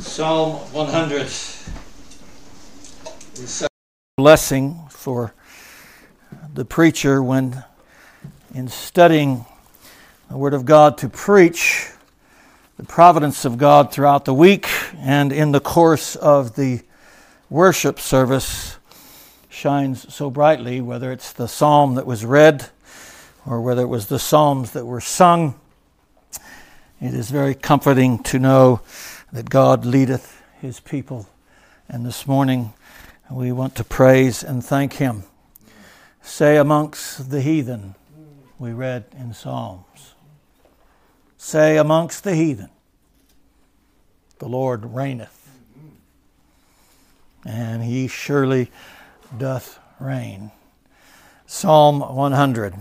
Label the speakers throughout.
Speaker 1: Psalm 100 is a blessing for the preacher when, in studying the Word of God, to preach the providence of God throughout the week and in the course of the worship service shines so brightly, whether it's the psalm that was read or whether it was the psalms that were sung. It is very comforting to know that God leadeth his people. And this morning we want to praise and thank him. Say amongst the heathen, we read in Psalms. Say amongst the heathen, the Lord reigneth. And he surely doth reign. Psalm 100.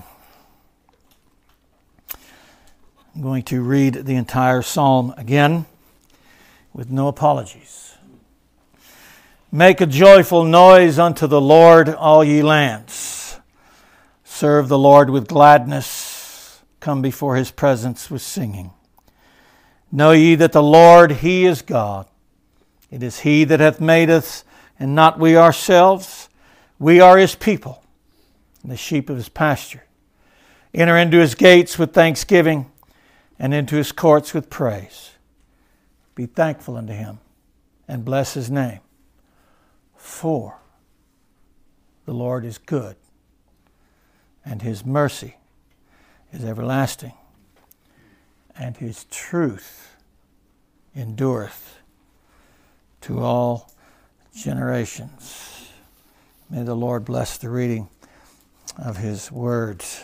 Speaker 1: I'm going to read the entire psalm again with no apologies. Make a joyful noise unto the Lord, all ye lands. Serve the Lord with gladness. Come before his presence with singing. Know ye that the Lord, he is God. It is he that hath made us, and not we ourselves. We are his people, and the sheep of his pasture. Enter into his gates with thanksgiving, and into his courts with praise. Be thankful unto him and bless his name. For the Lord is good, and his mercy is everlasting, and his truth endureth to all generations. May the Lord bless the reading of his words.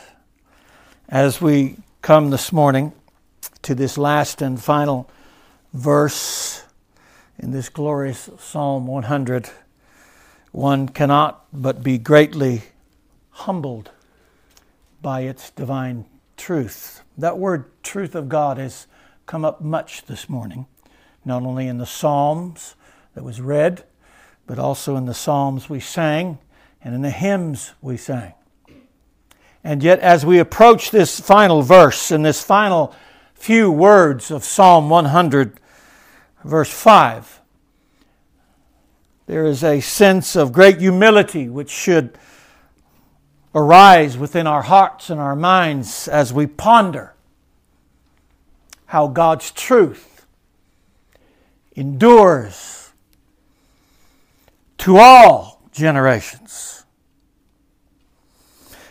Speaker 1: As we come this morning to this last and final verse in this glorious Psalm 100, one cannot but be greatly humbled by its divine truth. That word, truth of God, has come up much this morning, not only in the Psalms that was read, but also in the Psalms we sang and in the hymns we sang. And yet, as we approach this final verse and this final few words of Psalm 100, verse 5. There is a sense of great humility which should arise within our hearts and our minds as we ponder how God's truth endures to all generations.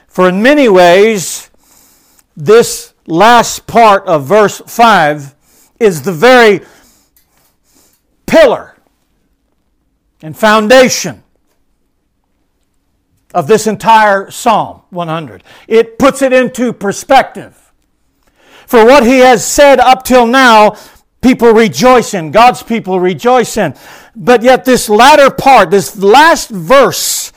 Speaker 1: For in many ways, this last part of verse 5 is the very pillar and foundation of this entire Psalm 100. It puts it into perspective. For what he has said up till now, people rejoice in, God's people rejoice in. But yet, this latter part, this last verse,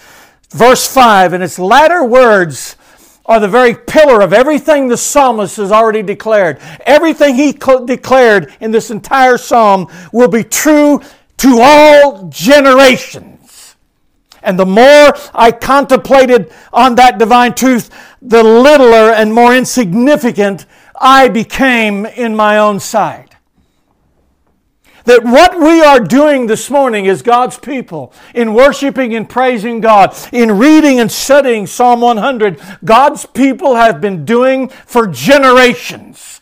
Speaker 1: verse 5, and its latter words are the very pillar of everything the psalmist has already declared. Everything he declared in this entire psalm will be true to all generations. And the more I contemplated on that divine truth, the littler and more insignificant I became in my own sight that what we are doing this morning as God's people in worshiping and praising God, in reading and studying Psalm 100, God's people have been doing for generations.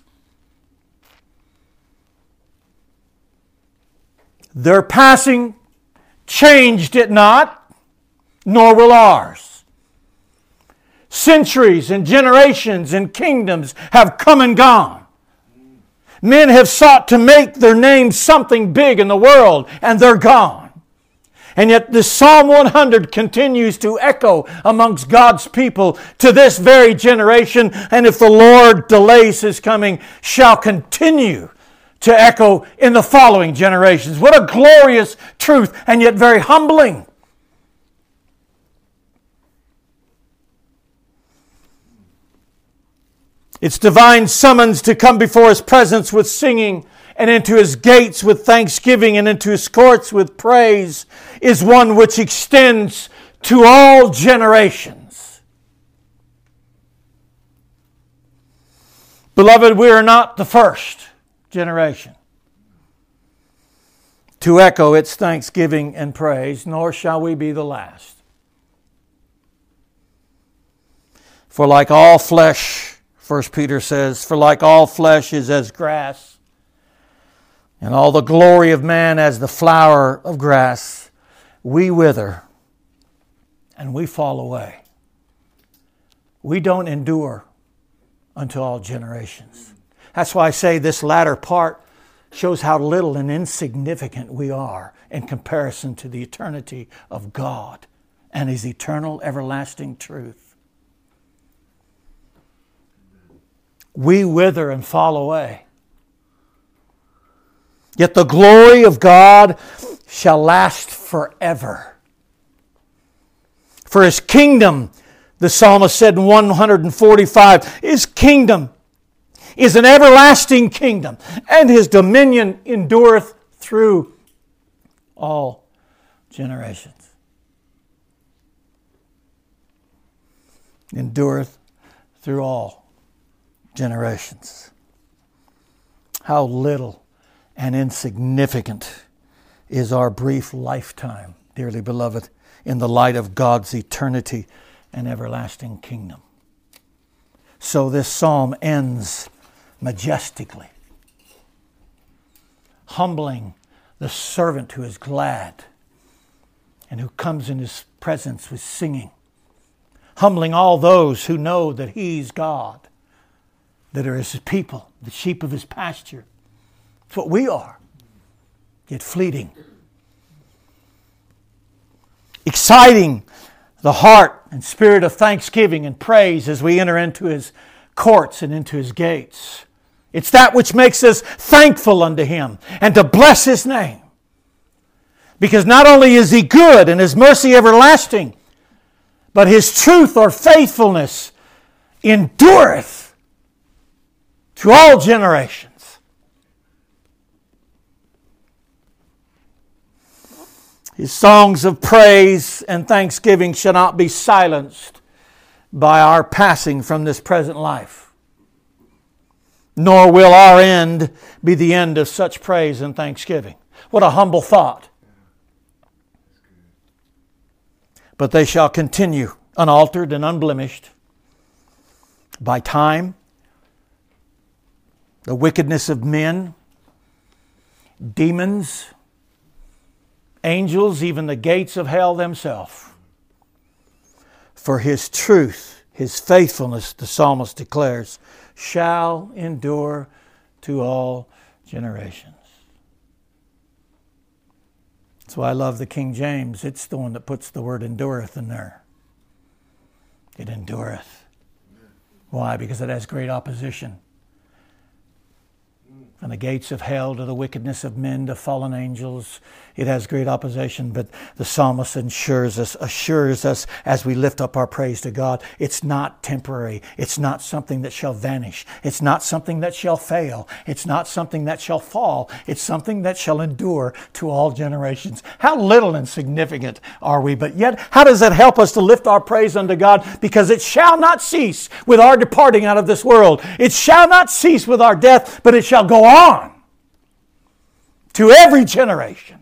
Speaker 1: Their passing changed it not, nor will ours. Centuries and generations and kingdoms have come and gone. Men have sought to make their names something big in the world, and they're gone. And yet, this Psalm 100 continues to echo amongst God's people to this very generation, and if the Lord delays his coming, shall continue to echo in the following generations. What a glorious truth, and yet very humbling. Its divine summons to come before his presence with singing and into his gates with thanksgiving and into his courts with praise is one which extends to all generations. Beloved, we are not the first generation. to echo its thanksgiving and praise, nor shall we be the last. For like all flesh, 1 Peter says, for like all flesh is as grass, and all the glory of man as the flower of grass, we wither and we fall away. We don't endure unto all generations. That's why I say this latter part shows how little and insignificant we are in comparison to the eternity of God and His eternal, everlasting truth. We wither and fall away. Yet the glory of God shall last forever. For His kingdom, the psalmist said in 145, His kingdom is an everlasting kingdom, and his dominion endureth through all generations. Endureth through all generations. How little and insignificant is our brief lifetime, dearly beloved, in the light of God's eternity and everlasting kingdom. So this psalm ends majestically, humbling the servant who is glad and who comes in his presence with singing, humbling all those who know that he's God, that are his people, the sheep of his pasture. It's what we are, yet fleeting. Exciting the heart and spirit of thanksgiving and praise as we enter into his courts and into his gates. It's that which makes us thankful unto Him and to bless His name. Because not only is He good and His mercy everlasting, but His truth or faithfulness endureth to all generations. His songs of praise and thanksgiving shall not be silenced by our passing from this present life nor will our end be the end of such praise and thanksgiving. What a humble thought. But they shall continue unaltered and unblemished by time, the wickedness of men, demons, angels, even the gates of hell themselves. For his truth, his faithfulness, the psalmist declares, shall endure to all generations. That's why I love the King James. It's the one that puts the word endureth in there. It endureth. Why? Because it has great opposition. From the gates of hell to the wickedness of men to fallen angels, it has great opposition, but the psalmist assures us, assures us as we lift up our praise to God, it's not temporary. It's not something that shall vanish. It's not something that shall fail. It's not something that shall fall. It's something that shall endure to all generations. How little and significant are we? But yet, how does that help us to lift our praise unto God? Because it shall not cease with our departing out of this world. It shall not cease with our death, but it shall go on to every generation.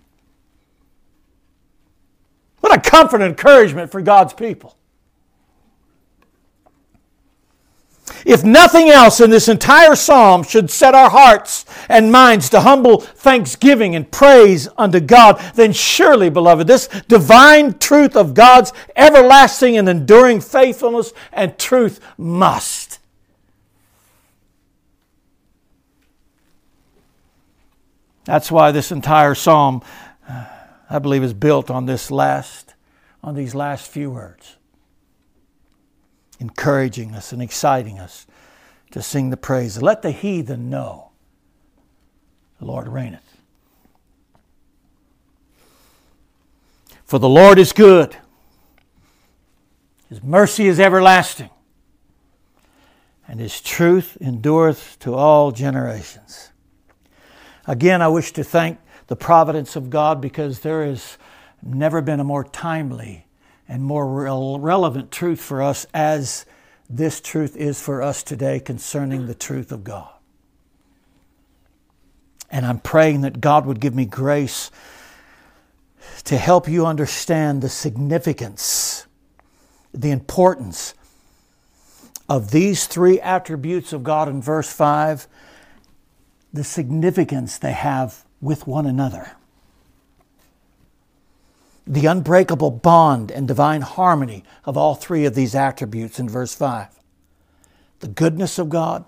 Speaker 1: What a comfort and encouragement for God's people. If nothing else in this entire psalm should set our hearts and minds to humble thanksgiving and praise unto God, then surely, beloved, this divine truth of God's everlasting and enduring faithfulness and truth must That's why this entire psalm, uh, I believe, is built on this last, on these last few words, encouraging us and exciting us to sing the praise. Let the heathen know the Lord reigneth. For the Lord is good. His mercy is everlasting, and his truth endureth to all generations. Again, I wish to thank the providence of God because there has never been a more timely and more relevant truth for us as this truth is for us today concerning the truth of God. And I'm praying that God would give me grace to help you understand the significance, the importance of these three attributes of God in verse 5, the significance they have with one another. The unbreakable bond and divine harmony of all three of these attributes in verse 5 the goodness of God,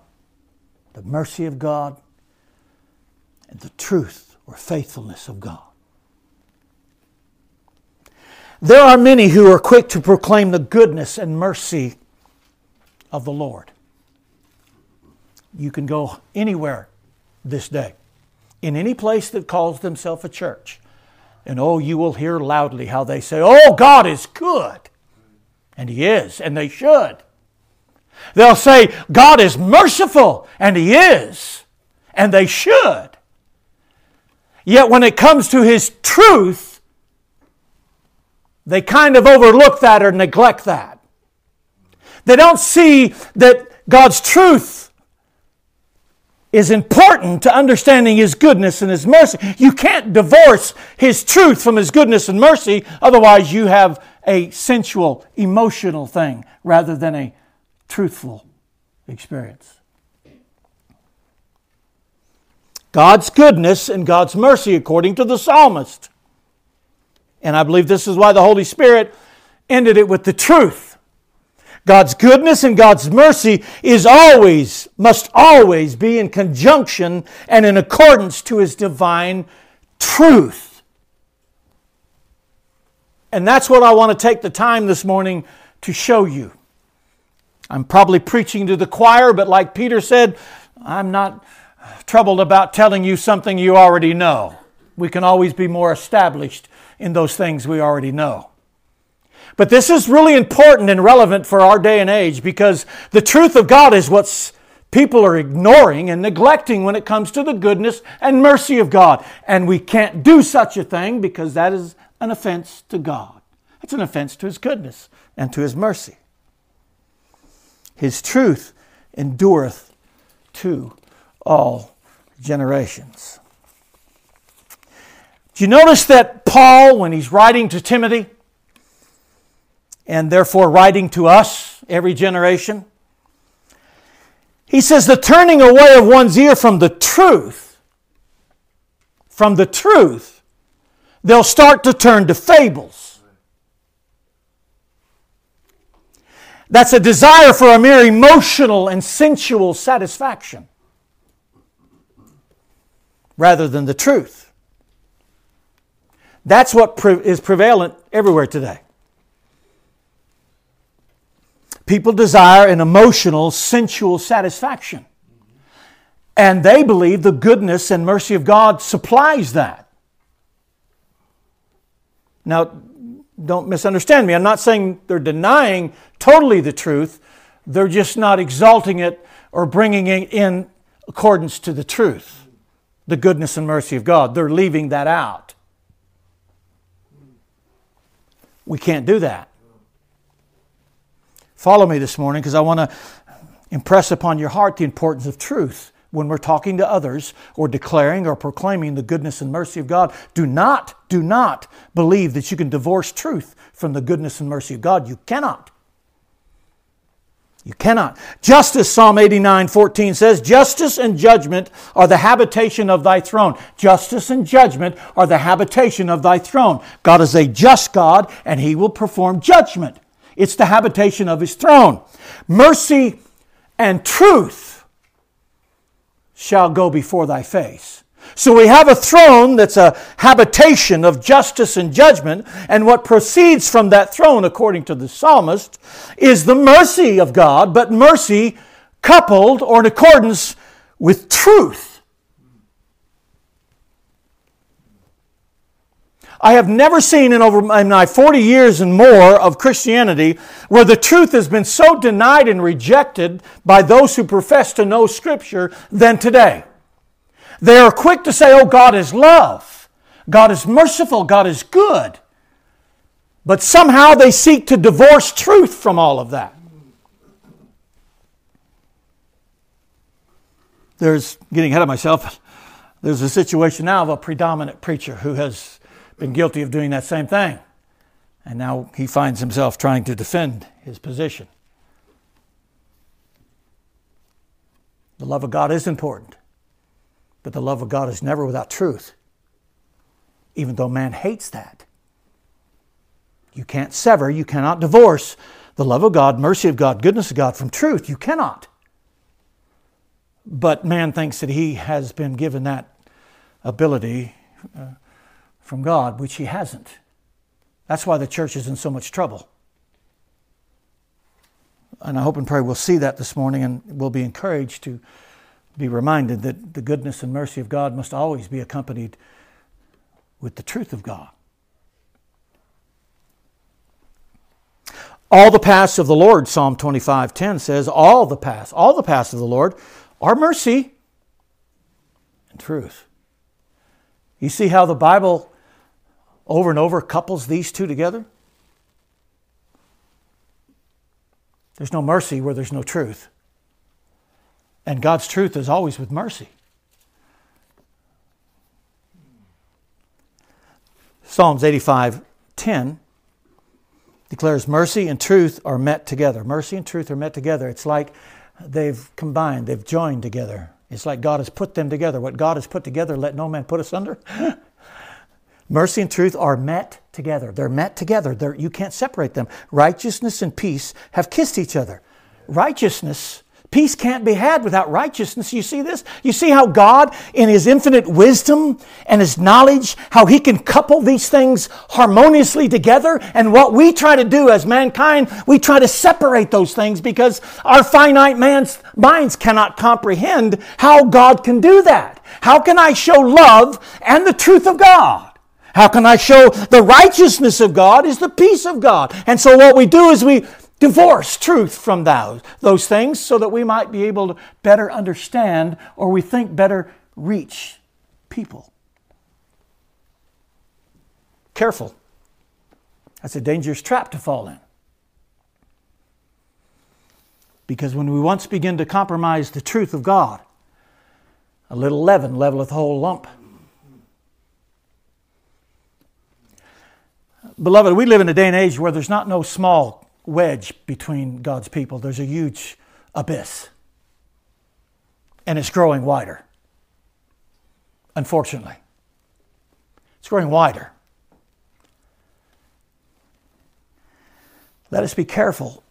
Speaker 1: the mercy of God, and the truth or faithfulness of God. There are many who are quick to proclaim the goodness and mercy of the Lord. You can go anywhere this day, in any place that calls themselves a church. And oh, you will hear loudly how they say, Oh, God is good. And He is, and they should. They'll say, God is merciful, and He is, and they should. Yet when it comes to His truth, they kind of overlook that or neglect that. They don't see that God's truth is important to understanding His goodness and His mercy. You can't divorce His truth from His goodness and mercy, otherwise, you have a sensual, emotional thing rather than a truthful experience. God's goodness and God's mercy, according to the psalmist. And I believe this is why the Holy Spirit ended it with the truth. God's goodness and God's mercy is always, must always be in conjunction and in accordance to His divine truth. And that's what I want to take the time this morning to show you. I'm probably preaching to the choir, but like Peter said, I'm not troubled about telling you something you already know. We can always be more established in those things we already know. But this is really important and relevant for our day and age because the truth of God is what people are ignoring and neglecting when it comes to the goodness and mercy of God. And we can't do such a thing because that is an offense to God. It's an offense to His goodness and to His mercy. His truth endureth to all generations. Do you notice that Paul, when he's writing to Timothy, and therefore writing to us, every generation. He says the turning away of one's ear from the truth, from the truth, they'll start to turn to fables. That's a desire for a mere emotional and sensual satisfaction rather than the truth. That's what is prevalent everywhere today. People desire an emotional, sensual satisfaction. And they believe the goodness and mercy of God supplies that. Now, don't misunderstand me. I'm not saying they're denying totally the truth, they're just not exalting it or bringing it in accordance to the truth, the goodness and mercy of God. They're leaving that out. We can't do that. Follow me this morning because I want to impress upon your heart the importance of truth when we're talking to others or declaring or proclaiming the goodness and mercy of God. Do not, do not believe that you can divorce truth from the goodness and mercy of God. You cannot. You cannot. Justice, Psalm 89 14 says, Justice and judgment are the habitation of thy throne. Justice and judgment are the habitation of thy throne. God is a just God, and he will perform judgment. It's the habitation of his throne. Mercy and truth shall go before thy face. So we have a throne that's a habitation of justice and judgment, and what proceeds from that throne, according to the psalmist, is the mercy of God, but mercy coupled or in accordance with truth. I have never seen in over my 40 years and more of Christianity where the truth has been so denied and rejected by those who profess to know Scripture than today. They are quick to say, oh, God is love, God is merciful, God is good. But somehow they seek to divorce truth from all of that. There's, getting ahead of myself, there's a situation now of a predominant preacher who has been guilty of doing that same thing. And now he finds himself trying to defend his position. The love of God is important, but the love of God is never without truth, even though man hates that. You can't sever, you cannot divorce the love of God, mercy of God, goodness of God from truth. You cannot. But man thinks that he has been given that ability uh, from God, which he hasn't. That's why the church is in so much trouble. And I hope and pray we'll see that this morning and we'll be encouraged to be reminded that the goodness and mercy of God must always be accompanied with the truth of God. All the paths of the Lord, Psalm 25:10 says, all the paths, all the paths of the Lord are mercy and truth. You see how the Bible over and over couples these two together? There's no mercy where there's no truth. And God's truth is always with mercy. Psalms 85 10 declares mercy and truth are met together. Mercy and truth are met together. It's like they've combined, they've joined together. It's like God has put them together. What God has put together, let no man put asunder. Mercy and truth are met together. They're met together. They're, you can't separate them. Righteousness and peace have kissed each other. Righteousness, peace can't be had without righteousness. You see this? You see how God, in His infinite wisdom and His knowledge, how He can couple these things harmoniously together. And what we try to do as mankind, we try to separate those things because our finite man's minds cannot comprehend how God can do that. How can I show love and the truth of God? How can I show the righteousness of God is the peace of God? And so what we do is we divorce truth from those, those things so that we might be able to better understand or we think better reach people. Careful. That's a dangerous trap to fall in. Because when we once begin to compromise the truth of God, a little leaven leveleth the whole lump. Beloved, we live in a day and age where there's not no small wedge between God's people. There's a huge abyss. And it's growing wider. Unfortunately. It's growing wider. Let us be careful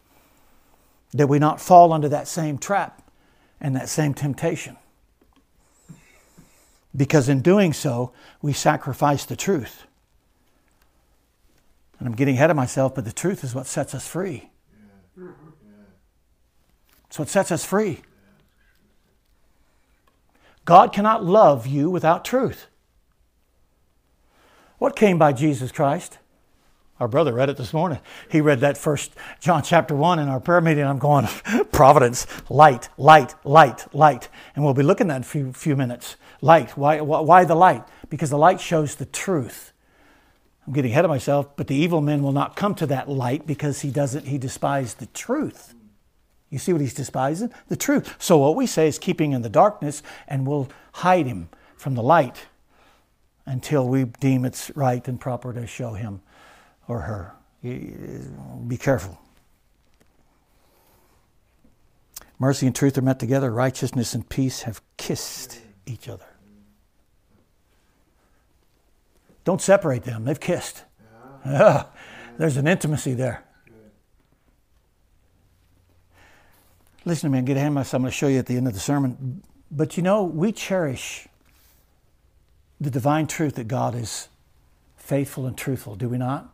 Speaker 1: that we not fall under that same trap and that same temptation. Because in doing so, we sacrifice the truth. And I'm getting ahead of myself, but the truth is what sets us free. It's what sets us free. God cannot love you without truth. What came by Jesus Christ? Our brother read it this morning. He read that first John chapter 1 in our prayer meeting. I'm going, providence, light, light, light, light. And we'll be looking at that in a few, few minutes. Light. Why, why the light? Because the light shows the truth. I'm getting ahead of myself, but the evil man will not come to that light because he doesn't, he despised the truth. You see what he's despising? The truth. So what we say is keeping in the darkness and we'll hide him from the light until we deem it's right and proper to show him or her. Be careful. Mercy and truth are met together, righteousness and peace have kissed each other. Don't separate them. They've kissed. Yeah. There's an intimacy there. Listen to me and get ahead of myself. I'm going to show you at the end of the sermon. But you know, we cherish the divine truth that God is faithful and truthful, do we not?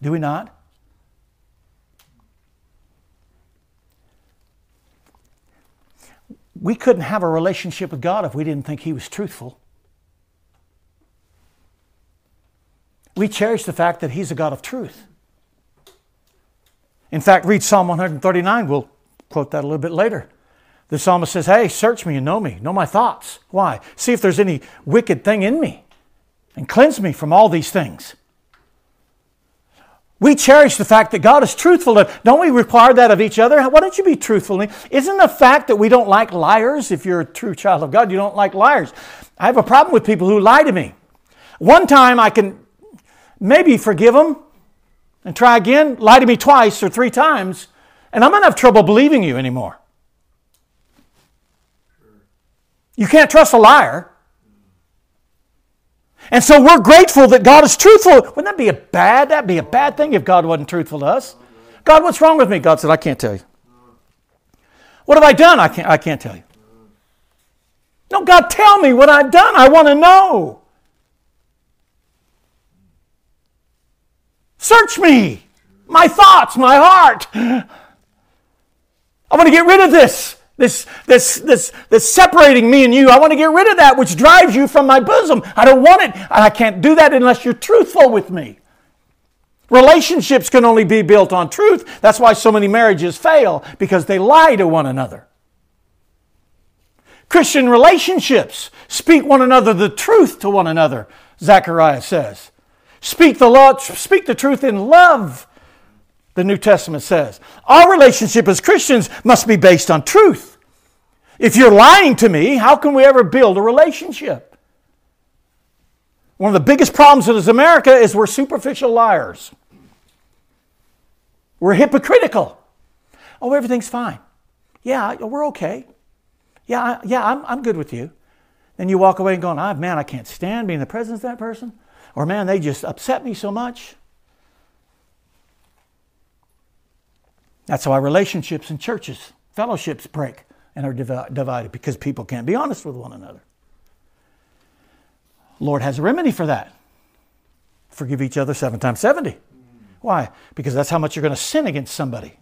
Speaker 1: Do we not? We couldn't have a relationship with God if we didn't think He was truthful. We cherish the fact that He's a God of truth. In fact, read Psalm 139. We'll quote that a little bit later. The psalmist says, Hey, search me and know me, know my thoughts. Why? See if there's any wicked thing in me and cleanse me from all these things. We cherish the fact that God is truthful. Don't we require that of each other? Why don't you be truthful? Isn't the fact that we don't like liars, if you're a true child of God, you don't like liars? I have a problem with people who lie to me. One time I can maybe forgive them and try again. Lie to me twice or three times, and I'm going to have trouble believing you anymore. You can't trust a liar. And so we're grateful that God is truthful. Wouldn't that be a bad? That'd be a bad thing if God wasn't truthful to us. God, what's wrong with me? God said, I can't tell you. What have I done? I can't, I can't tell you. No, God, tell me what I've done. I want to know. Search me, my thoughts, my heart. I want to get rid of this. This, this, this, this separating me and you. I want to get rid of that which drives you from my bosom. I don't want it. I can't do that unless you're truthful with me. Relationships can only be built on truth. That's why so many marriages fail, because they lie to one another. Christian relationships speak one another the truth to one another, Zechariah says. Speak the law, speak the truth in love, the New Testament says. Our relationship as Christians must be based on truth. If you're lying to me, how can we ever build a relationship? One of the biggest problems in America is we're superficial liars. We're hypocritical. Oh, everything's fine. Yeah, we're okay. Yeah, yeah, I'm, I'm good with you. Then you walk away and going, oh, ah, man, I can't stand being in the presence of that person. Or man, they just upset me so much. That's why relationships in churches, fellowships break and are divided because people can't be honest with one another. Lord has a remedy for that. Forgive each other seven times 70. Why? Because that's how much you're going to sin against somebody.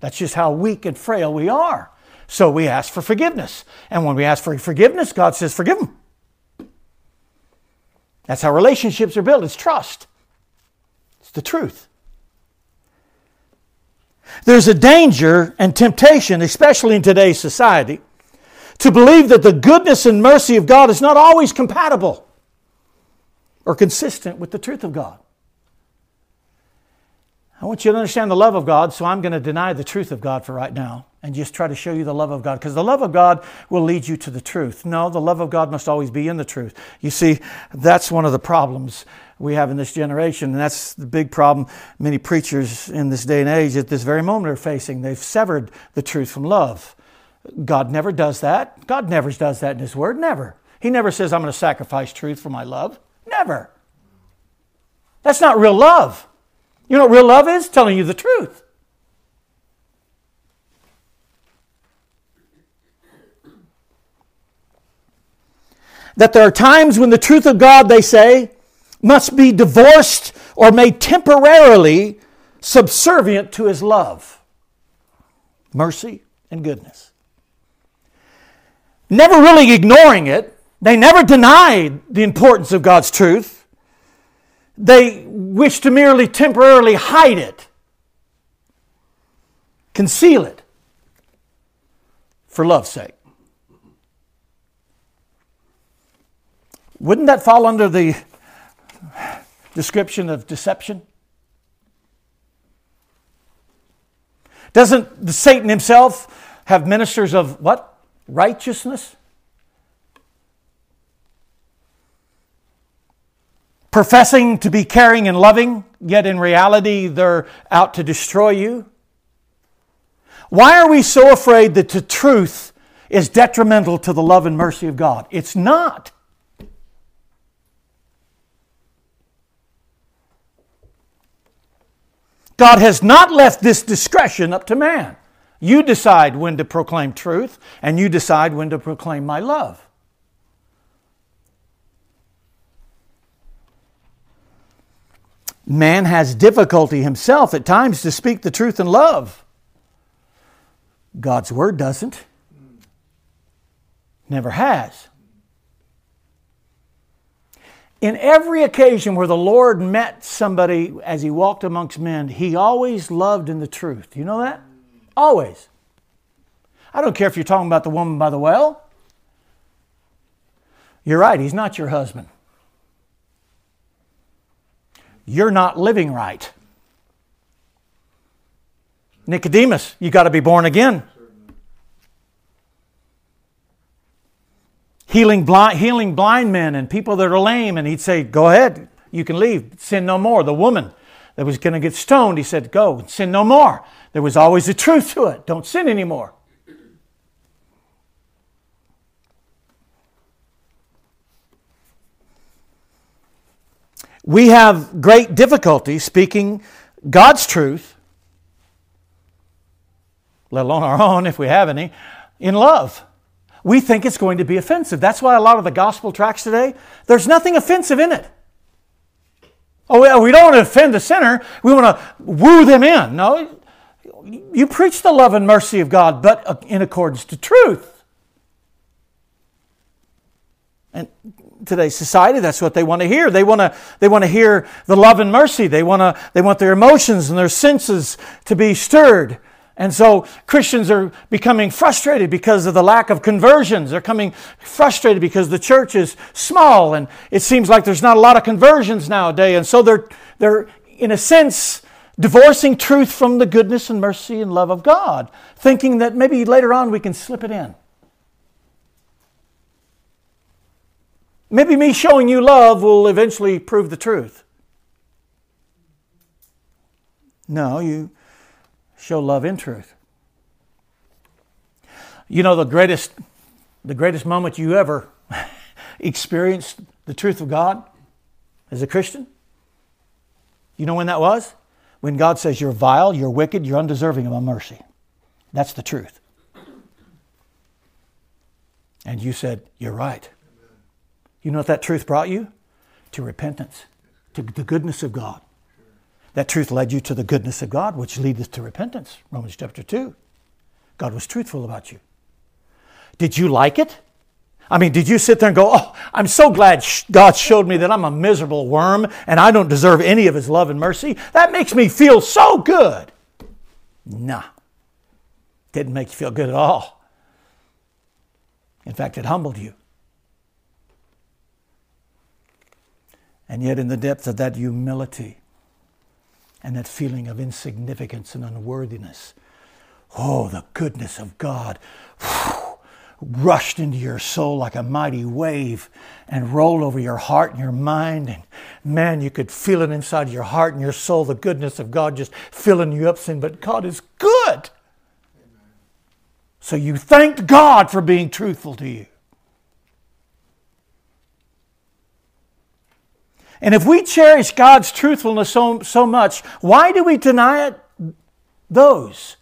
Speaker 1: That's just how weak and frail we are. So we ask for forgiveness. And when we ask for forgiveness, God says, Forgive them. That's how relationships are built. It's trust, it's the truth. There's a danger and temptation, especially in today's society, to believe that the goodness and mercy of God is not always compatible or consistent with the truth of God. I want you to understand the love of God, so I'm going to deny the truth of God for right now and just try to show you the love of God because the love of God will lead you to the truth. No, the love of God must always be in the truth. You see, that's one of the problems we have in this generation, and that's the big problem many preachers in this day and age at this very moment are facing. They've severed the truth from love. God never does that. God never does that in His Word. Never. He never says, I'm going to sacrifice truth for my love. Never. That's not real love. You know what real love is? Telling you the truth. That there are times when the truth of God, they say, must be divorced or made temporarily subservient to his love, mercy, and goodness. Never really ignoring it, they never denied the importance of God's truth. They wish to merely temporarily hide it, conceal it for love's sake. Wouldn't that fall under the description of deception? Doesn't Satan himself have ministers of what? Righteousness? professing to be caring and loving, yet in reality they're out to destroy you? Why are we so afraid that the truth is detrimental to the love and mercy of God? It's not. God has not left this discretion up to man. You decide when to proclaim truth, and you decide when to proclaim my love. Man has difficulty himself at times to speak the truth in love. God's word doesn't. Never has. In every occasion where the Lord met somebody as he walked amongst men, he always loved in the truth. You know that? Always. I don't care if you're talking about the woman by the well. You're right, he's not your husband you're not living right. Nicodemus, you got to be born again. Healing blind, healing blind men and people that are lame. And he'd say, Go ahead, you can leave, sin no more. The woman that was going to get stoned, he said, Go, sin no more. There was always a truth to it. Don't sin anymore. We have great difficulty speaking God's truth, let alone our own if we have any, in love. We think it's going to be offensive. That's why a lot of the gospel tracts today, there's nothing offensive in it. Oh, we don't want to offend the sinner. We want to woo them in. No, you preach the love and mercy of God, but in accordance to truth. And today's society, that's what they want to hear. They want to, they want to hear the love and mercy. They want, to, they want their emotions and their senses to be stirred. And so Christians are becoming frustrated because of the lack of conversions. They're coming frustrated because the church is small and it seems like there's not a lot of conversions nowadays. And so they're, they're in a sense, divorcing truth from the goodness and mercy and love of God, thinking that maybe later on we can slip it in. Maybe me showing you love will eventually prove the truth. No, you show love in truth. You know the greatest the greatest moment you ever experienced the truth of God as a Christian? You know when that was? When God says you're vile, you're wicked, you're undeserving of my mercy. That's the truth. And you said, You're right. You know what that truth brought you? To repentance, to the goodness of God. That truth led you to the goodness of God, which leadeth to repentance. Romans chapter 2. God was truthful about you. Did you like it? I mean, did you sit there and go, Oh, I'm so glad God showed me that I'm a miserable worm and I don't deserve any of His love and mercy? That makes me feel so good. Nah, didn't make you feel good at all. In fact, it humbled you. And yet, in the depth of that humility and that feeling of insignificance and unworthiness, oh, the goodness of God rushed into your soul like a mighty wave and rolled over your heart and your mind. And man, you could feel it inside your heart and your soul, the goodness of God just filling you up, saying, But God is good. So you thanked God for being truthful to you. And if we cherish God's truthfulness so, so much, why do we deny it those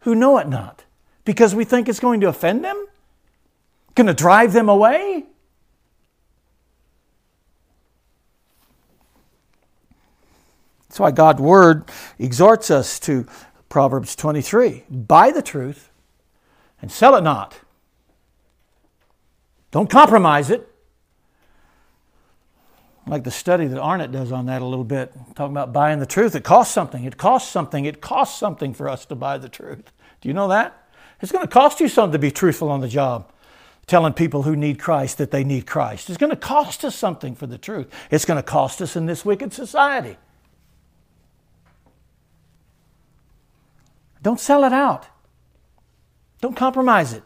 Speaker 1: who know it not? Because we think it's going to offend them? Going to drive them away? That's why God's word exhorts us to Proverbs 23 buy the truth and sell it not. Don't compromise it like the study that Arnett does on that a little bit, talking about buying the truth. It costs something. It costs something. It costs something for us to buy the truth. Do you know that? It's going to cost you something to be truthful on the job, telling people who need Christ that they need Christ. It's going to cost us something for the truth. It's going to cost us in this wicked society. Don't sell it out. Don't compromise it.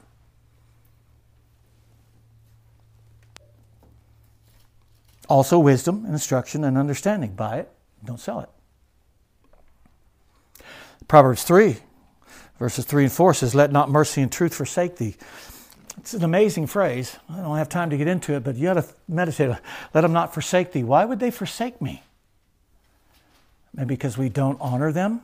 Speaker 1: Also, wisdom, instruction, and understanding. Buy it, don't sell it. Proverbs 3, verses 3 and 4 says, Let not mercy and truth forsake thee. It's an amazing phrase. I don't have time to get into it, but you got to meditate. Let them not forsake thee. Why would they forsake me? Maybe because we don't honor them?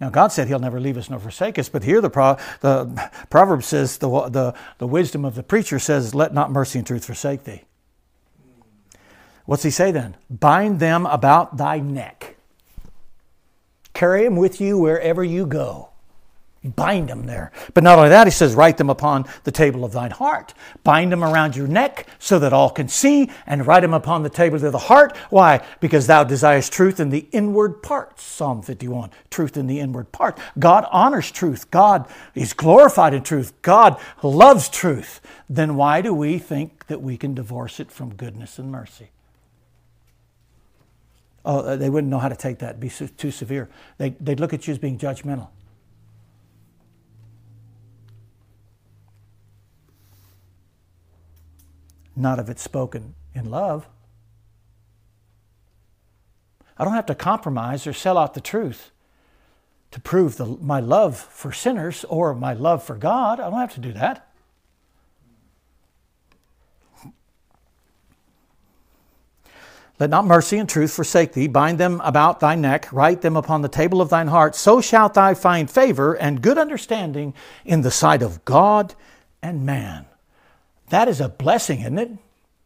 Speaker 1: Now, God said He'll never leave us nor forsake us, but here the, pro, the proverb says, the, the, the wisdom of the preacher says, Let not mercy and truth forsake thee. What's he say then? Bind them about thy neck. Carry them with you wherever you go. Bind them there. But not only that, he says, write them upon the table of thine heart. Bind them around your neck so that all can see, and write them upon the table of the heart. Why? Because thou desirest truth in the inward parts. Psalm 51. Truth in the inward part. God honors truth. God is glorified in truth. God loves truth. Then why do we think that we can divorce it from goodness and mercy? Oh, uh, they wouldn't know how to take that, be too severe. They, they'd look at you as being judgmental. Not if it's spoken in love. I don't have to compromise or sell out the truth to prove the, my love for sinners or my love for God. I don't have to do that. Let not mercy and truth forsake thee. Bind them about thy neck, write them upon the table of thine heart. So shalt thou find favor and good understanding in the sight of God and man. That is a blessing, isn't it?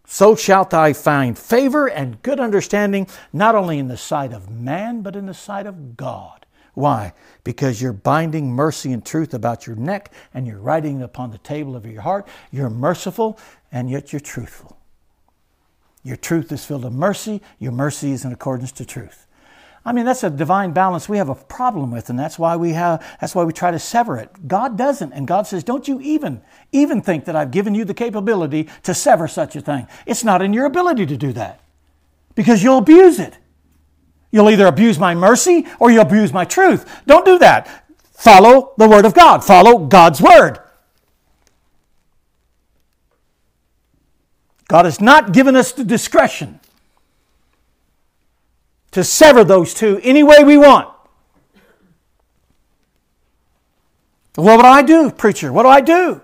Speaker 1: So shalt thou find favor and good understanding, not only in the sight of man, but in the sight of God. Why? Because you're binding mercy and truth about your neck and you're writing it upon the table of your heart. You're merciful and yet you're truthful. Your truth is filled with mercy, your mercy is in accordance to truth. I mean, that's a divine balance we have a problem with, and that's why we have that's why we try to sever it. God doesn't, and God says, Don't you even even think that I've given you the capability to sever such a thing. It's not in your ability to do that. Because you'll abuse it. You'll either abuse my mercy or you'll abuse my truth. Don't do that. Follow the Word of God. Follow God's Word. God has not given us the discretion to sever those two any way we want. What would I do, preacher? What do I do?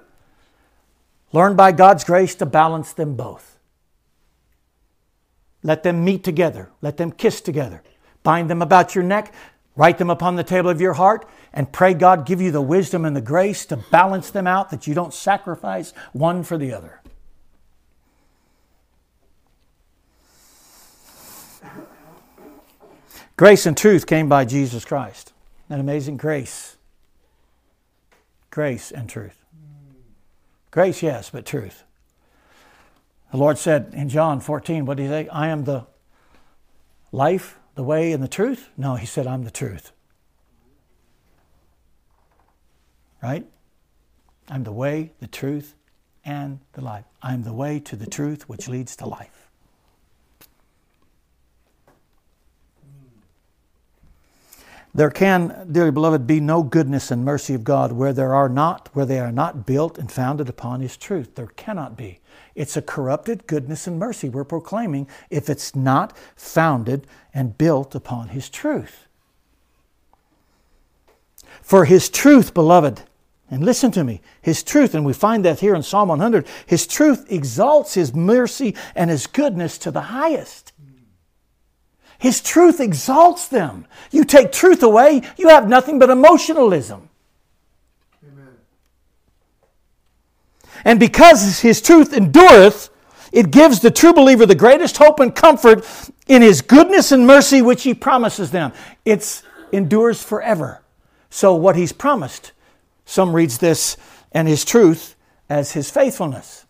Speaker 1: Learn by God's grace to balance them both. Let them meet together. Let them kiss together. Bind them about your neck. Write them upon the table of your heart. And pray God give you the wisdom and the grace to balance them out that you don't sacrifice one for the other. Grace and truth came by Jesus Christ. An amazing grace. Grace and truth. Grace, yes, but truth. The Lord said in John 14, what did he say? I am the life, the way, and the truth? No, he said, I'm the truth. Right? I'm the way, the truth, and the life. I'm the way to the truth which leads to life. There can, dearly beloved, be no goodness and mercy of God where there are not, where they are not built and founded upon His truth. There cannot be. It's a corrupted goodness and mercy we're proclaiming if it's not founded and built upon His truth. For His truth, beloved, and listen to me, His truth, and we find that here in Psalm 100, His truth exalts His mercy and His goodness to the highest. His truth exalts them. You take truth away, you have nothing but emotionalism. Amen. And because his truth endureth, it gives the true believer the greatest hope and comfort in his goodness and mercy which he promises them. It endures forever. So what he's promised, some reads this and his truth as his faithfulness.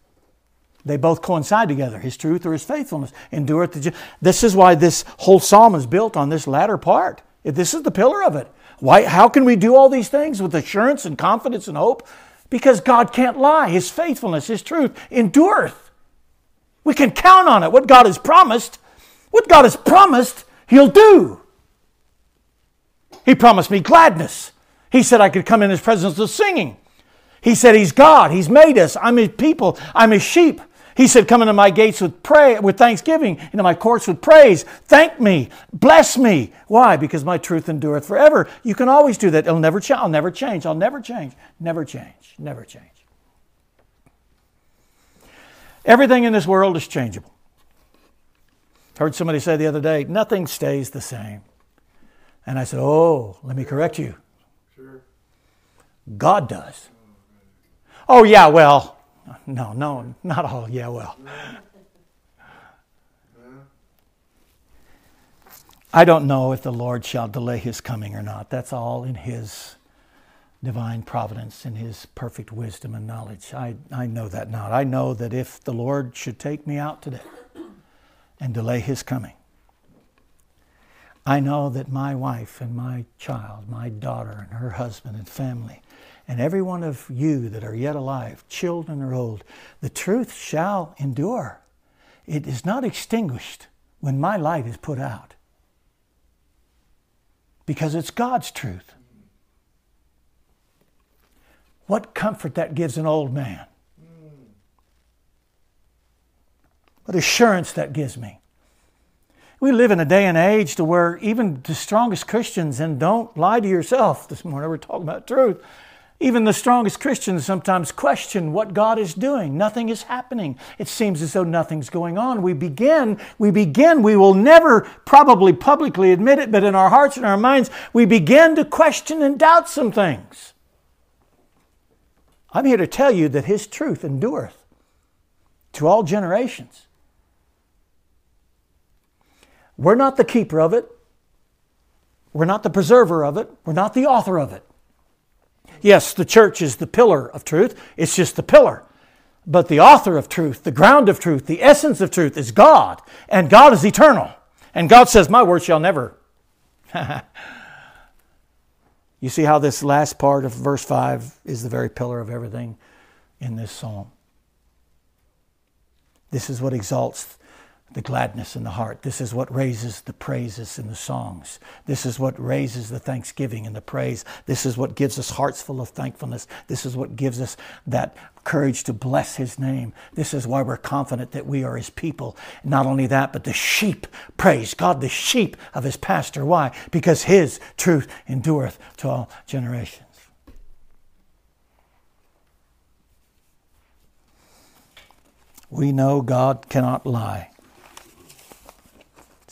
Speaker 1: They both coincide together his truth or his faithfulness. Endureth the. This is why this whole psalm is built on this latter part. This is the pillar of it. Why, how can we do all these things with assurance and confidence and hope? Because God can't lie. His faithfulness, His truth endureth. We can count on it. What God has promised, what God has promised, He'll do. He promised me gladness. He said I could come in His presence with singing. He said He's God. He's made us. I'm His people. I'm His sheep. He said, Come into my gates with pray with thanksgiving, into my courts with praise. Thank me, bless me. Why? Because my truth endureth forever. You can always do that. It'll never change. I'll never change. I'll never change. Never change. Never change. Everything in this world is changeable. Heard somebody say the other day, nothing stays the same. And I said, Oh, let me correct you. Sure. God does. Oh, yeah, well, no, no, not all. Yeah, well. I don't know if the Lord shall delay his coming or not. That's all in his divine providence, and his perfect wisdom and knowledge. I, I know that not. I know that if the Lord should take me out today and delay his coming, I know that my wife and my child, my daughter and her husband and family, and every one of you that are yet alive, children or old, the truth shall endure. It is not extinguished when my light is put out because it's God's truth. What comfort that gives an old man. What assurance that gives me. We live in a day and age to where even the strongest Christians, and don't lie to yourself this morning, we're talking about truth. Even the strongest Christians sometimes question what God is doing. Nothing is happening. It seems as though nothing's going on. We begin, we begin, we will never probably publicly admit it, but in our hearts and our minds, we begin to question and doubt some things. I'm here to tell you that His truth endureth to all generations. We're not the keeper of it. We're not the preserver of it. We're not the author of it. Yes, the church is the pillar of truth. It's just the pillar. But the author of truth, the ground of truth, the essence of truth is God. And God is eternal. And God says, My word shall never. you see how this last part of verse 5 is the very pillar of everything in this psalm. This is what exalts the gladness in the heart. This is what raises the praises in the songs. This is what raises the thanksgiving and the praise. This is what gives us hearts full of thankfulness. This is what gives us that courage to bless His name. This is why we're confident that we are His people. Not only that, but the sheep praise God, the sheep of His pastor. Why? Because His truth endureth to all generations. We know God cannot lie.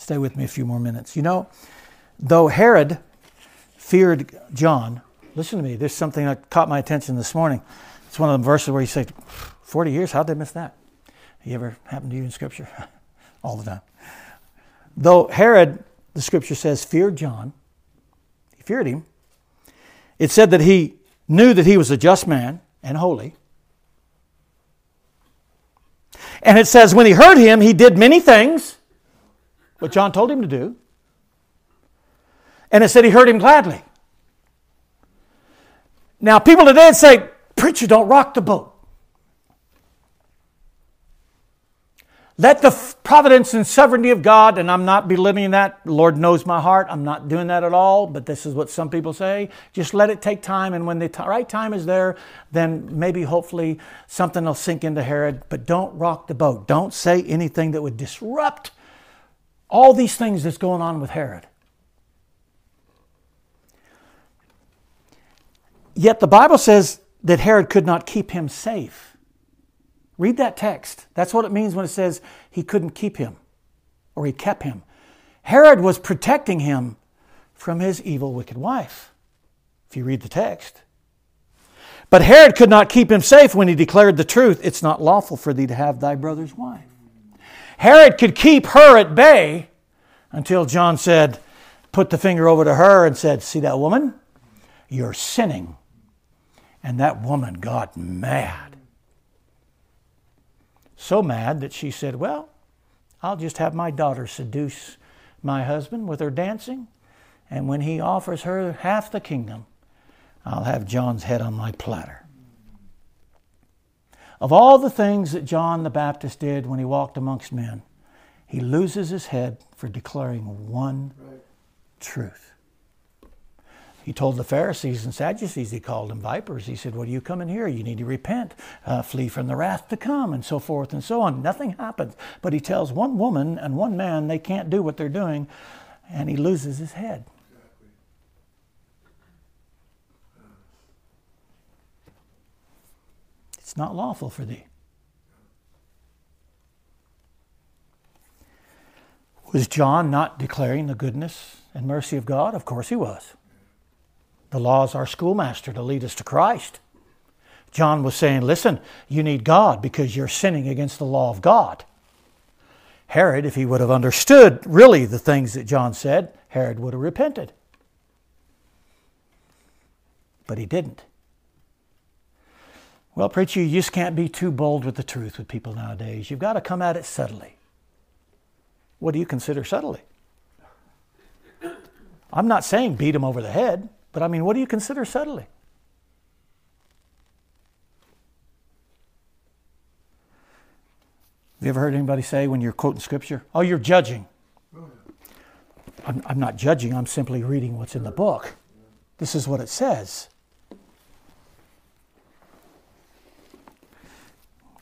Speaker 1: Stay with me a few more minutes. You know, though Herod feared John, listen to me, there's something that caught my attention this morning. It's one of the verses where you say, 40 years, how'd they miss that? You ever happened to you in Scripture? All the time. Though Herod, the Scripture says, feared John, he feared him, it said that he knew that he was a just man and holy. And it says, when he heard him, he did many things what John told him to do. And it said he heard him gladly. Now, people today say, Preacher, don't rock the boat. Let the providence and sovereignty of God, and I'm not belittling that. Lord knows my heart. I'm not doing that at all, but this is what some people say. Just let it take time, and when the t- right time is there, then maybe hopefully something will sink into Herod. But don't rock the boat. Don't say anything that would disrupt all these things that's going on with Herod. Yet the Bible says that Herod could not keep him safe. Read that text. That's what it means when it says he couldn't keep him or he kept him. Herod was protecting him from his evil, wicked wife, if you read the text. But Herod could not keep him safe when he declared the truth it's not lawful for thee to have thy brother's wife. Herod could keep her at bay until John said, put the finger over to her and said, See that woman? You're sinning. And that woman got mad. So mad that she said, Well, I'll just have my daughter seduce my husband with her dancing. And when he offers her half the kingdom, I'll have John's head on my platter. Of all the things that John the Baptist did when he walked amongst men, he loses his head for declaring one right. truth. He told the Pharisees and Sadducees, he called them vipers. He said, What are you coming here? You need to repent, uh, flee from the wrath to come, and so forth and so on. Nothing happens. But he tells one woman and one man they can't do what they're doing, and he loses his head. It's not lawful for thee. Was John not declaring the goodness and mercy of God? Of course he was. The law is our schoolmaster to lead us to Christ. John was saying, Listen, you need God because you're sinning against the law of God. Herod, if he would have understood really the things that John said, Herod would have repented. But he didn't. Well, preacher, you just can't be too bold with the truth with people nowadays. You've got to come at it subtly. What do you consider subtly? I'm not saying beat them over the head, but I mean, what do you consider subtly? Have you ever heard anybody say when you're quoting scripture, oh, you're judging? I'm, I'm not judging, I'm simply reading what's in the book. This is what it says.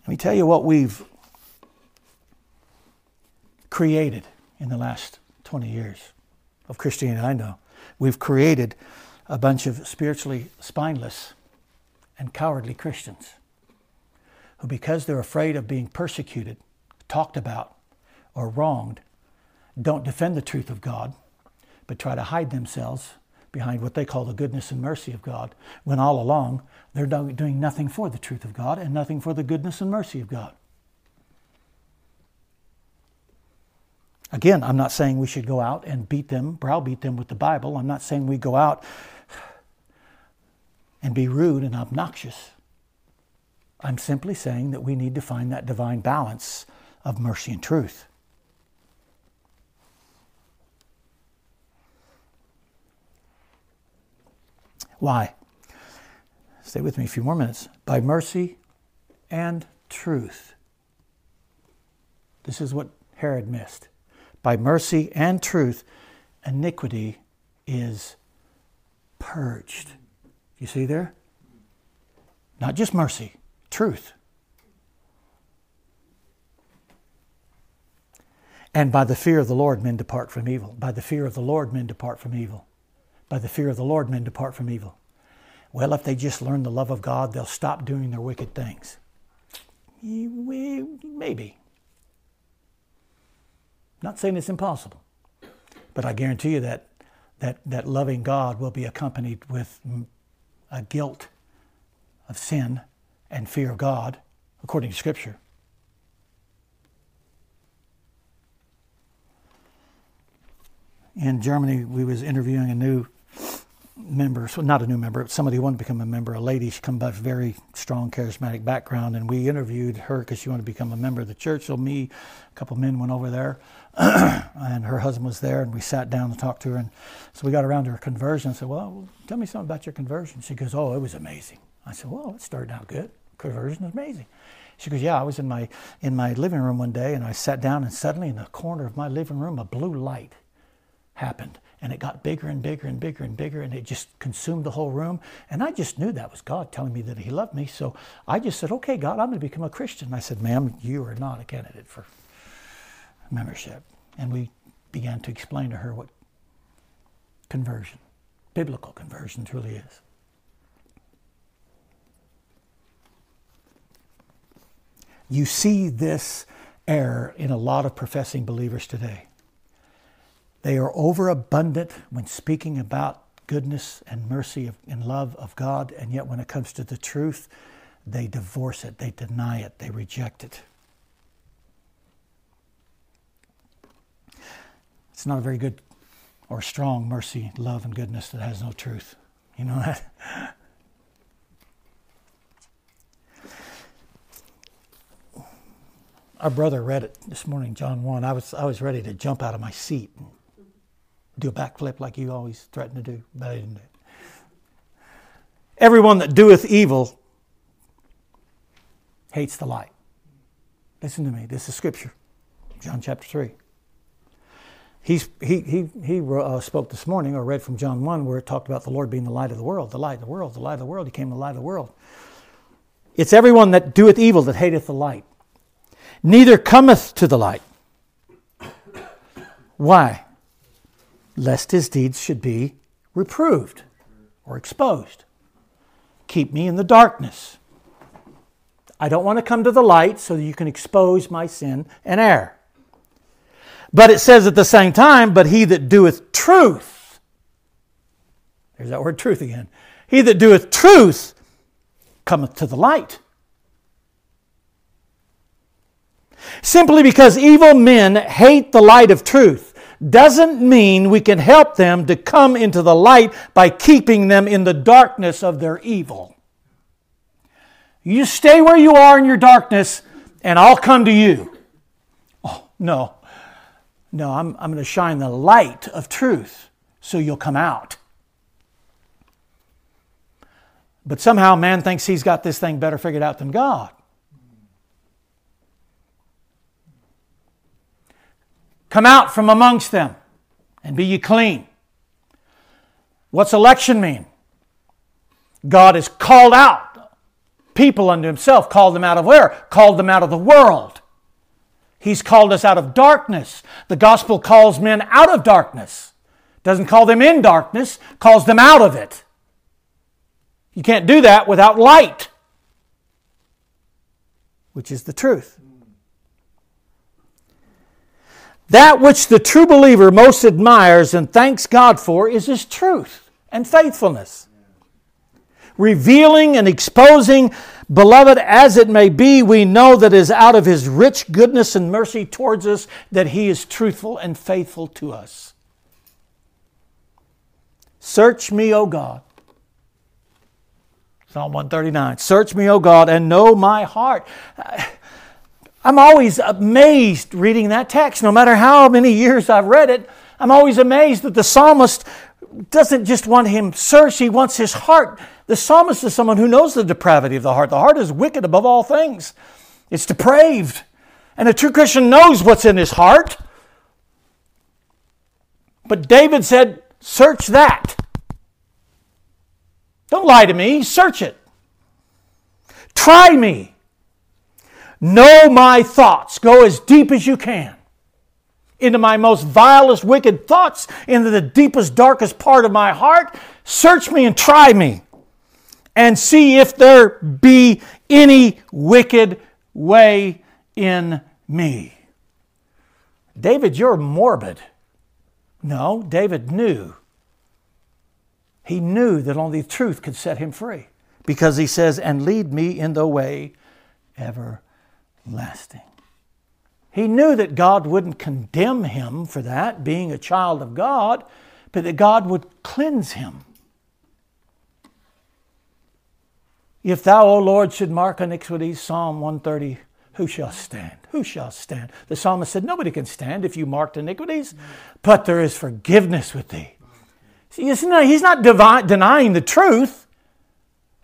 Speaker 1: Let me tell you what we've created in the last 20 years of Christianity I know. We've created a bunch of spiritually spineless and cowardly Christians who, because they're afraid of being persecuted, talked about, or wronged, don't defend the truth of God, but try to hide themselves behind what they call the goodness and mercy of God, when all along they're doing nothing for the truth of God and nothing for the goodness and mercy of God. Again, I'm not saying we should go out and beat them, browbeat them with the Bible. I'm not saying we go out and be rude and obnoxious. I'm simply saying that we need to find that divine balance of mercy and truth. Why? Stay with me a few more minutes. By mercy and truth. This is what Herod missed. By mercy and truth, iniquity is purged. You see there? Not just mercy, truth. And by the fear of the Lord, men depart from evil. By the fear of the Lord, men depart from evil. By the fear of the Lord, men depart from evil. Well, if they just learn the love of God, they'll stop doing their wicked things. Maybe. Not saying it's impossible, but I guarantee you that, that, that loving God will be accompanied with a guilt of sin and fear of God, according to Scripture. In Germany, we was interviewing a new member, so not a new member, somebody who wanted to become a member, a lady. She come by very strong charismatic background, and we interviewed her because she wanted to become a member of the church. So me, a couple men went over there, and her husband was there, and we sat down and talked to her. And so we got around to her conversion. I said, "Well, tell me something about your conversion." She goes, "Oh, it was amazing." I said, "Well, it started out good. Conversion is amazing." She goes, "Yeah, I was in my in my living room one day, and I sat down, and suddenly in the corner of my living room, a blue light happened." And it got bigger and bigger and bigger and bigger and it just consumed the whole room. And i just knew that was god telling me that he loved me. So i just said okay god i'm going to become a christian. I said ma'am you are not a candidate for membership. And we began to explain to her what conversion biblical conversion truly is. You see this error in a lot of professing believers today they are overabundant when speaking about goodness and mercy and love of God, and yet when it comes to the truth, they divorce it, they deny it, they reject it. It's not a very good or strong mercy, love, and goodness that has no truth. You know that? Our brother read it this morning, John 1. I was, I was ready to jump out of my seat do a backflip like you always threaten to do, but I didn't do it. Everyone that doeth evil hates the light. Listen to me. This is scripture. John chapter 3. He's, he he, he uh, spoke this morning or read from John 1 where it talked about the Lord being the light of the world, the light of the world, the light of the world. He came the light of the world. It's everyone that doeth evil that hateth the light. Neither cometh to the light. Why? Lest his deeds should be reproved or exposed. Keep me in the darkness. I don't want to come to the light so that you can expose my sin and error. But it says at the same time, but he that doeth truth, there's that word truth again. He that doeth truth cometh to the light. Simply because evil men hate the light of truth doesn't mean we can help them to come into the light by keeping them in the darkness of their evil. You stay where you are in your darkness, and I'll come to you. Oh, no. No, I'm, I'm going to shine the light of truth so you'll come out. But somehow man thinks he's got this thing better figured out than God. Come out from amongst them and be ye clean. What's election mean? God has called out people unto himself, called them out of where? Called them out of the world. He's called us out of darkness. The gospel calls men out of darkness. Doesn't call them in darkness, calls them out of it. You can't do that without light, which is the truth. That which the true believer most admires and thanks God for is his truth and faithfulness. Revealing and exposing, beloved as it may be, we know that it is out of his rich goodness and mercy towards us that he is truthful and faithful to us. Search me, O God. Psalm 139. Search me, O God, and know my heart. I'm always amazed reading that text. No matter how many years I've read it, I'm always amazed that the psalmist doesn't just want him searched, he wants his heart. The psalmist is someone who knows the depravity of the heart. The heart is wicked above all things, it's depraved. And a true Christian knows what's in his heart. But David said, Search that. Don't lie to me, search it. Try me Know my thoughts. Go as deep as you can into my most vilest, wicked thoughts, into the deepest, darkest part of my heart. Search me and try me, and see if there be any wicked way in me. David, you're morbid. No, David knew. He knew that only truth could set him free because he says, And lead me in the way ever lasting. He knew that God wouldn't condemn him for that, being a child of God, but that God would cleanse him. If thou, O Lord, should mark iniquities, Psalm 130, who shall stand? Who shall stand? The psalmist said, Nobody can stand if you marked iniquities, but there is forgiveness with thee. See, he's not denying the truth.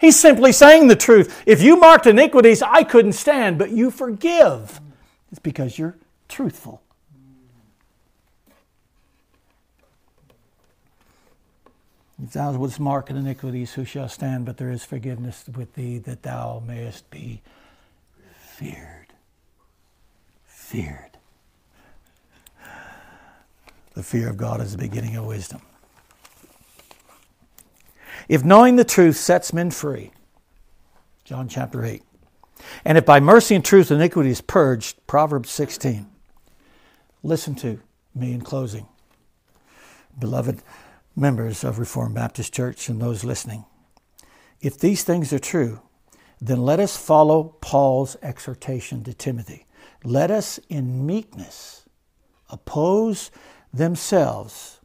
Speaker 1: He's simply saying the truth. If you marked iniquities, I couldn't stand, but you forgive. It's because you're truthful. If thou wouldst mark iniquities, who shall stand? But there is forgiveness with thee that thou mayest be feared. Feared. The fear of God is the beginning of wisdom. If knowing the truth sets men free, John chapter 8, and if by mercy and truth iniquity is purged, Proverbs 16. Listen to me in closing. Beloved members of Reformed Baptist Church and those listening, if these things are true, then let us follow Paul's exhortation to Timothy. Let us in meekness oppose themselves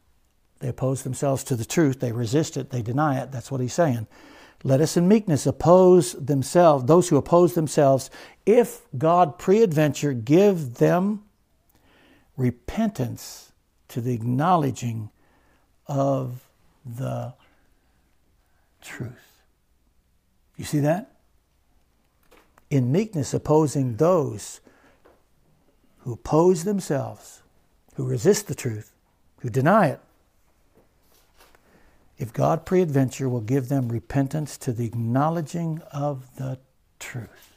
Speaker 1: they oppose themselves to the truth. They resist it. They deny it. That's what he's saying. Let us in meekness oppose themselves, those who oppose themselves, if God preadventure give them repentance to the acknowledging of the truth. You see that? In meekness, opposing those who oppose themselves, who resist the truth, who deny it, if God preadventure will give them repentance to the acknowledging of the truth.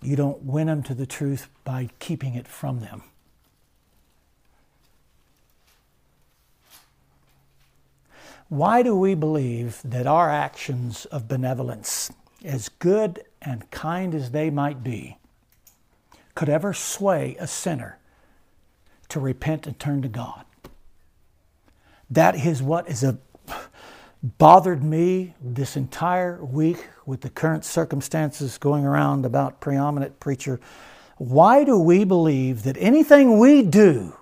Speaker 1: You don't win them to the truth by keeping it from them. Why do we believe that our actions of benevolence, as good and kind as they might be, could ever sway a sinner to repent and turn to God? That is what a, bothered me this entire week with the current circumstances going around about preeminent preacher. Why do we believe that anything we do,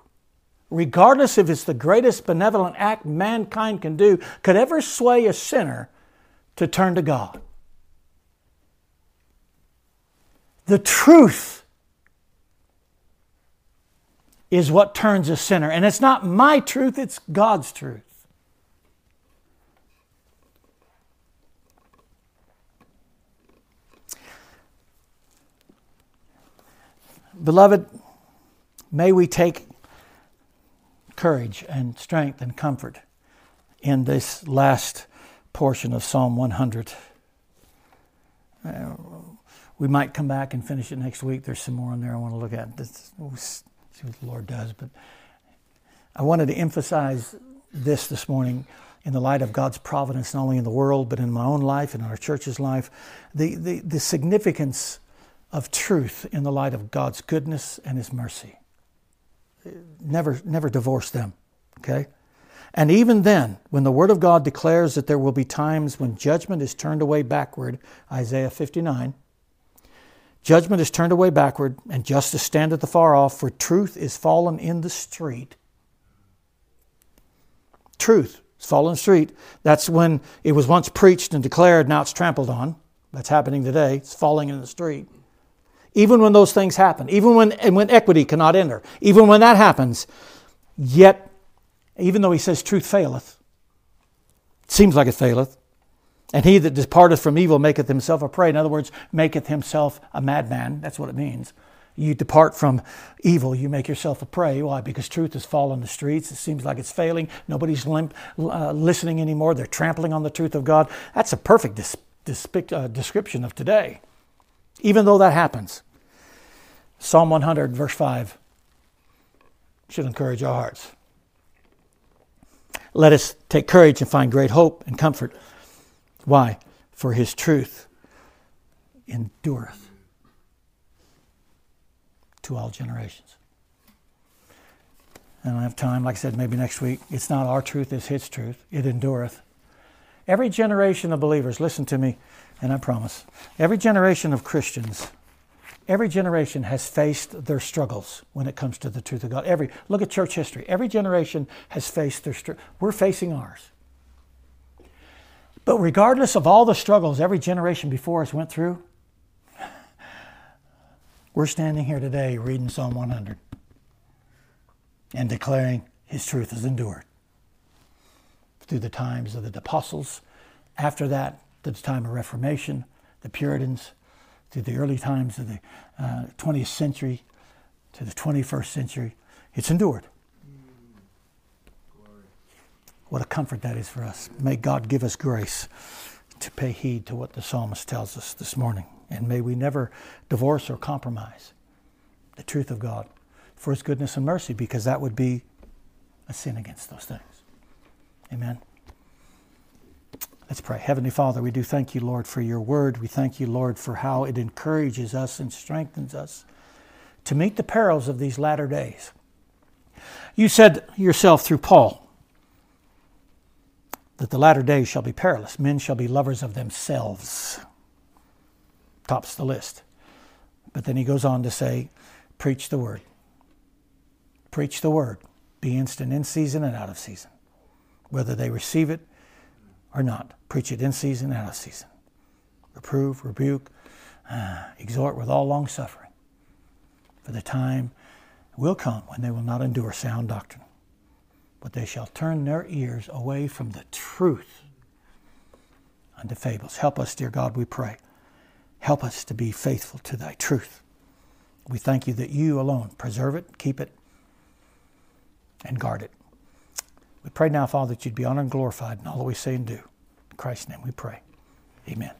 Speaker 1: regardless if it's the greatest benevolent act mankind can do, could ever sway a sinner to turn to God? The truth is what turns a sinner. And it's not my truth, it's God's truth. Beloved, may we take courage and strength and comfort in this last portion of Psalm 100. Uh, We might come back and finish it next week. There's some more in there I want to look at. This, see what the Lord does. But I wanted to emphasize this this morning in the light of God's providence, not only in the world, but in my own life and in our church's life, the, the, the significance of truth in the light of God's goodness and His mercy. Never, never divorce them, okay? And even then, when the Word of God declares that there will be times when judgment is turned away backward, Isaiah 59, judgment is turned away backward, and justice standeth afar off, for truth is fallen in the street. Truth is fallen in the street. That's when it was once preached and declared, now it's trampled on. That's happening today. It's falling in the street. Even when those things happen, even when, and when equity cannot enter, even when that happens, yet even though he says truth faileth, it seems like it faileth. And he that departeth from evil maketh himself a prey. In other words, maketh himself a madman. That's what it means. You depart from evil, you make yourself a prey. Why? Because truth has fallen the streets. It seems like it's failing. Nobody's limp, uh, listening anymore. They're trampling on the truth of God. That's a perfect dis- uh, description of today. Even though that happens. Psalm 100, verse 5, should encourage our hearts. Let us take courage and find great hope and comfort. Why? For his truth endureth to all generations. And I don't have time, like I said, maybe next week. It's not our truth, it's his truth. It endureth. Every generation of believers, listen to me, and I promise, every generation of Christians Every generation has faced their struggles when it comes to the truth of God. Every look at church history. Every generation has faced their str- we're facing ours. But regardless of all the struggles every generation before us went through, we're standing here today reading Psalm 100 and declaring his truth has endured through the times of the apostles, after that, the time of Reformation, the Puritans, to the early times of the uh, 20th century to the 21st century. It's endured. What a comfort that is for us. May God give us grace to pay heed to what the psalmist tells us this morning. And may we never divorce or compromise the truth of God for his goodness and mercy, because that would be a sin against those things. Amen. Let's pray. Heavenly Father, we do thank you, Lord, for your word. We thank you, Lord, for how it encourages us and strengthens us to meet the perils of these latter days. You said yourself through Paul that the latter days shall be perilous. Men shall be lovers of themselves. Tops the list. But then he goes on to say, preach the word. Preach the word. Be instant in season and out of season. Whether they receive it or not. Preach it in season and out of season. Reprove, rebuke, uh, exhort with all long suffering. For the time will come when they will not endure sound doctrine, but they shall turn their ears away from the truth unto fables. Help us, dear God, we pray. Help us to be faithful to thy truth. We thank you that you alone preserve it, keep it, and guard it. We pray now, Father, that you'd be honored and glorified in all that we say and do. In Christ's name we pray. Amen.